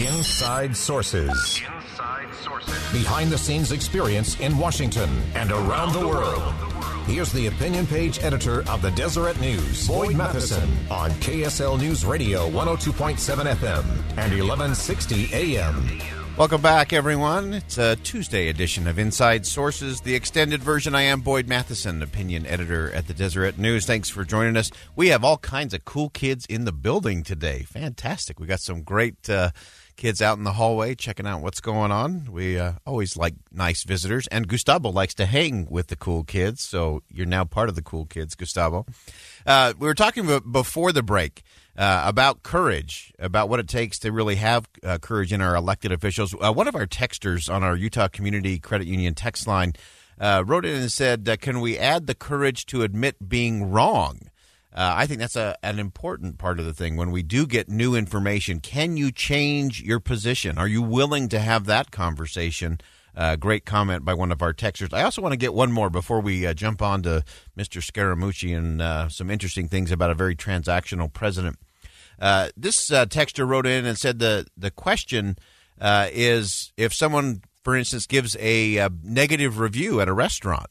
Inside Sources. Inside Sources. Behind the scenes experience in Washington and around the world. Here's the opinion page editor of the Deseret News, Boyd Matheson, on KSL News Radio 102.7 FM and 1160 AM. Welcome back, everyone. It's a Tuesday edition of Inside Sources, the extended version. I am Boyd Matheson, opinion editor at the Deseret News. Thanks for joining us. We have all kinds of cool kids in the building today. Fantastic. We got some great uh, kids out in the hallway checking out what's going on. We uh, always like nice visitors, and Gustavo likes to hang with the cool kids. So you're now part of the cool kids, Gustavo. Uh, we were talking before the break uh, about courage, about what it takes to really have uh, courage in our elected officials. Uh, one of our texters on our Utah Community Credit Union text line uh, wrote in and said, uh, "Can we add the courage to admit being wrong?" Uh, I think that's a, an important part of the thing. When we do get new information, can you change your position? Are you willing to have that conversation? Uh, great comment by one of our texters. I also want to get one more before we uh, jump on to Mr. Scaramucci and uh, some interesting things about a very transactional president. Uh, this uh, texter wrote in and said the the question uh, is if someone, for instance, gives a, a negative review at a restaurant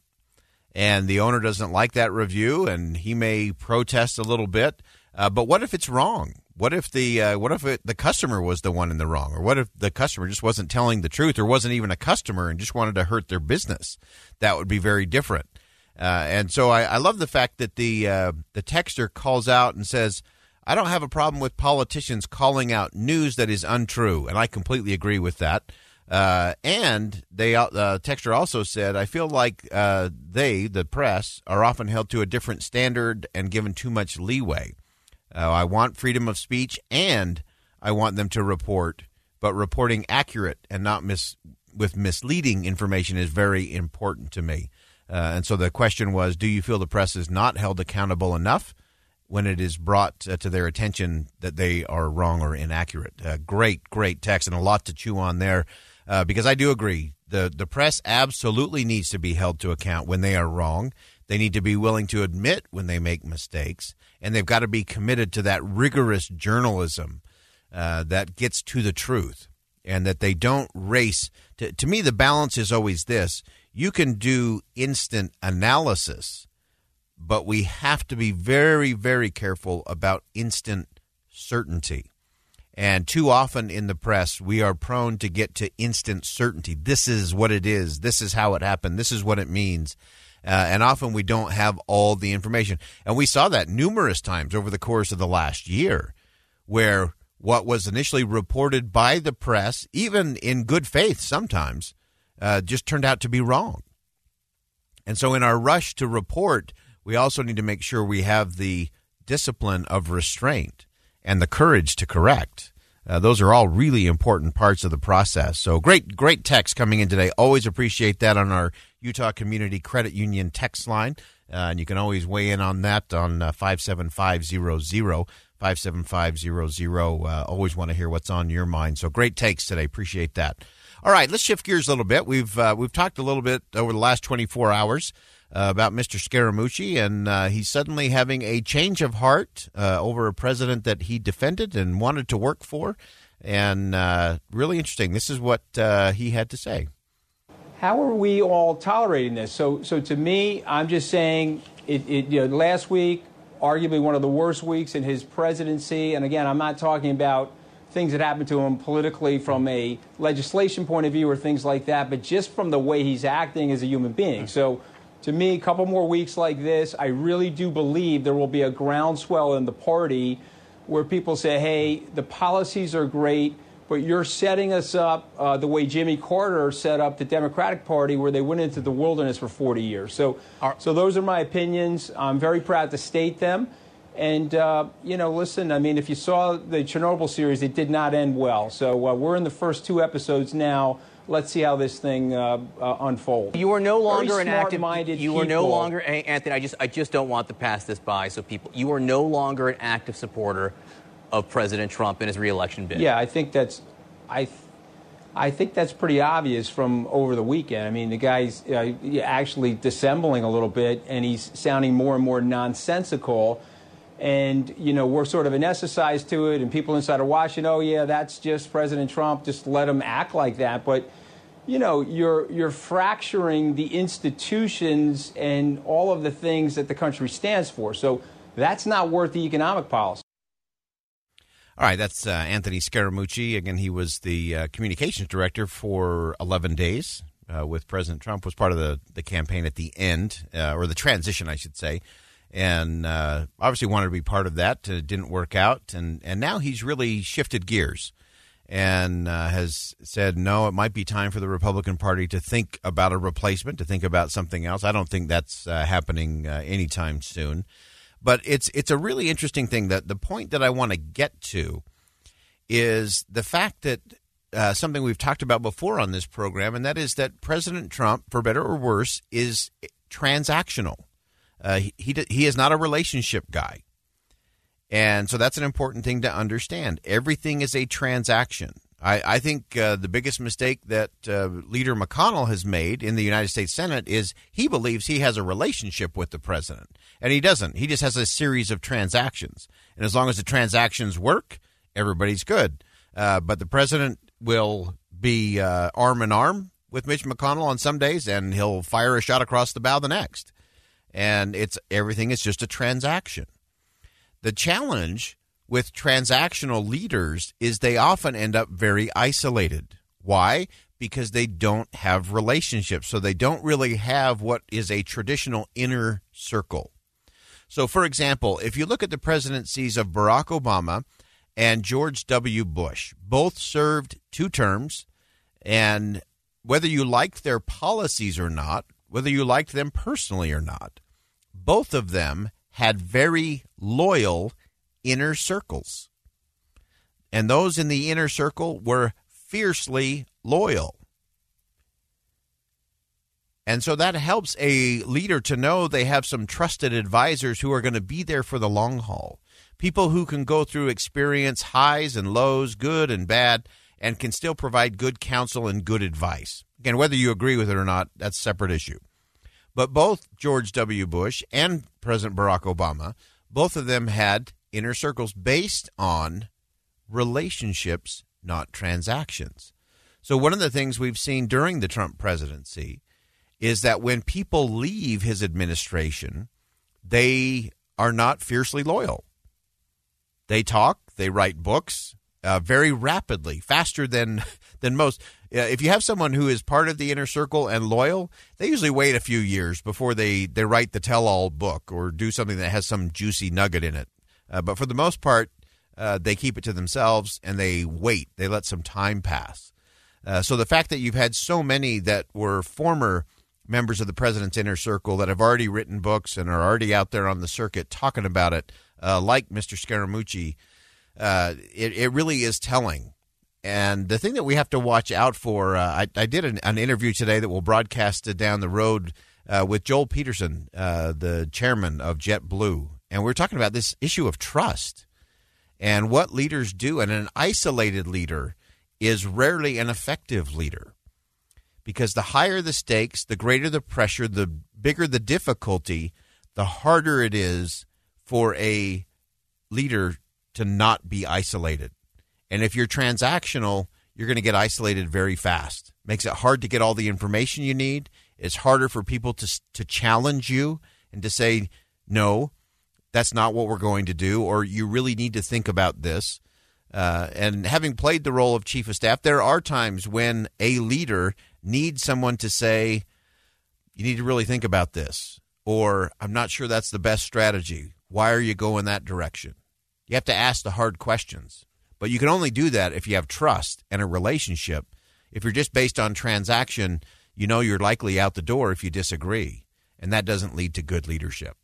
and the owner doesn't like that review and he may protest a little bit, but what if it's wrong? What if the uh, what if it, the customer was the one in the wrong, or what if the customer just wasn't telling the truth, or wasn't even a customer and just wanted to hurt their business? That would be very different. Uh, and so I, I, love the fact that the uh, the texter calls out and says, "I don't have a problem with politicians calling out news that is untrue," and I completely agree with that. Uh, and they uh, texter also said, "I feel like uh, they, the press, are often held to a different standard and given too much leeway." Uh, I want freedom of speech, and I want them to report, but reporting accurate and not mis- with misleading information is very important to me. Uh, and so the question was, do you feel the press is not held accountable enough when it is brought to their attention that they are wrong or inaccurate? Uh, great, great text, and a lot to chew on there. Uh, because I do agree, the the press absolutely needs to be held to account when they are wrong. They need to be willing to admit when they make mistakes, and they've got to be committed to that rigorous journalism uh, that gets to the truth and that they don't race. To, to me, the balance is always this you can do instant analysis, but we have to be very, very careful about instant certainty. And too often in the press, we are prone to get to instant certainty. This is what it is. This is how it happened. This is what it means. Uh, and often we don't have all the information. And we saw that numerous times over the course of the last year, where what was initially reported by the press, even in good faith sometimes, uh, just turned out to be wrong. And so, in our rush to report, we also need to make sure we have the discipline of restraint and the courage to correct. Uh, those are all really important parts of the process. So great, great text coming in today. Always appreciate that on our Utah Community Credit Union text line. Uh, and you can always weigh in on that on uh, 57500. 57500. Uh, always want to hear what's on your mind. So great takes today. Appreciate that. All right, let's shift gears a little bit. We've uh, we've talked a little bit over the last 24 hours about Mr. Scaramucci, and uh, he's suddenly having a change of heart uh, over a president that he defended and wanted to work for. And uh, really interesting. This is what uh, he had to say. How are we all tolerating this? So, so to me, I'm just saying, it, it, you know, last week, arguably one of the worst weeks in his presidency. And again, I'm not talking about things that happened to him politically from a legislation point of view or things like that, but just from the way he's acting as a human being. So to me, a couple more weeks like this, I really do believe there will be a groundswell in the party where people say, hey, the policies are great, but you're setting us up uh, the way Jimmy Carter set up the Democratic Party, where they went into the wilderness for 40 years. So, so those are my opinions. I'm very proud to state them. And, uh, you know, listen, I mean, if you saw the Chernobyl series, it did not end well. So uh, we're in the first two episodes now. Let's see how this thing uh, uh unfolds. You are no longer an active. Minded you are no longer Anthony. I just, I just don't want to pass this by. So people, you are no longer an active supporter of President Trump and his reelection bid. Yeah, I think that's, I. I think that's pretty obvious from over the weekend. I mean, the guy's uh, actually dissembling a little bit, and he's sounding more and more nonsensical and you know we're sort of anesthetized to it and people inside are watching oh yeah that's just president trump just let him act like that but you know you're you're fracturing the institutions and all of the things that the country stands for so that's not worth the economic policy all right, that's uh, Anthony Scaramucci. Again, he was the uh, communications director for 11 days uh, with President Trump. Was part of the, the campaign at the end, uh, or the transition, I should say and uh, obviously wanted to be part of that. Uh, didn't work out, and and now he's really shifted gears and uh, has said no. It might be time for the Republican Party to think about a replacement, to think about something else. I don't think that's uh, happening uh, anytime soon. But it's it's a really interesting thing. That the point that I want to get to is the fact that uh, something we've talked about before on this program, and that is that President Trump, for better or worse, is transactional. Uh, he, he he is not a relationship guy, and so that's an important thing to understand. Everything is a transaction. I, I think uh, the biggest mistake that uh, Leader McConnell has made in the United States Senate is he believes he has a relationship with the president, and he doesn't. He just has a series of transactions, and as long as the transactions work, everybody's good. Uh, but the president will be uh, arm in arm with Mitch McConnell on some days, and he'll fire a shot across the bow the next and it's everything is just a transaction. The challenge with transactional leaders is they often end up very isolated. Why? Because they don't have relationships. So they don't really have what is a traditional inner circle. So, for example, if you look at the presidencies of Barack Obama and George W. Bush, both served two terms, and whether you liked their policies or not, whether you liked them personally or not. Both of them had very loyal inner circles. And those in the inner circle were fiercely loyal. And so that helps a leader to know they have some trusted advisors who are going to be there for the long haul. People who can go through experience highs and lows, good and bad, and can still provide good counsel and good advice. Again, whether you agree with it or not, that's a separate issue. But both George W. Bush and President Barack Obama, both of them had inner circles based on relationships, not transactions. So, one of the things we've seen during the Trump presidency is that when people leave his administration, they are not fiercely loyal. They talk, they write books uh, very rapidly, faster than than most if you have someone who is part of the inner circle and loyal, they usually wait a few years before they, they write the tell all book or do something that has some juicy nugget in it. Uh, but for the most part, uh, they keep it to themselves and they wait. They let some time pass. Uh, so the fact that you've had so many that were former members of the president's inner circle that have already written books and are already out there on the circuit talking about it, uh, like Mr. Scaramucci, uh, it, it really is telling and the thing that we have to watch out for, uh, I, I, did an, an, interview today that will broadcast down the road uh, with Joel Peterson, uh, the chairman of JetBlue. And we are talking about this issue of trust and what leaders do. And an isolated leader is rarely an effective leader because the higher the stakes, the greater the pressure, the bigger the difficulty, the harder it is for a leader to not be isolated. And if you're transactional, you're going to get isolated very fast. Makes it hard to get all the information you need. It's harder for people to to challenge you and to say no, that's not what we're going to do, or you really need to think about this. Uh, and having played the role of chief of staff, there are times when a leader needs someone to say, "You need to really think about this," or "I'm not sure that's the best strategy. Why are you going that direction?" You have to ask the hard questions. But you can only do that if you have trust and a relationship. If you're just based on transaction, you know you're likely out the door if you disagree, and that doesn't lead to good leadership.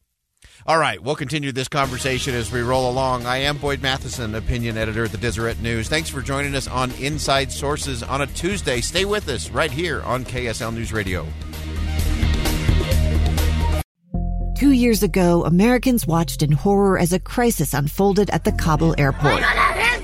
All right, we'll continue this conversation as we roll along. I am Boyd Matheson, opinion editor at the Deseret News. Thanks for joining us on Inside Sources on a Tuesday. Stay with us right here on KSL News Radio. Two years ago, Americans watched in horror as a crisis unfolded at the Kabul airport.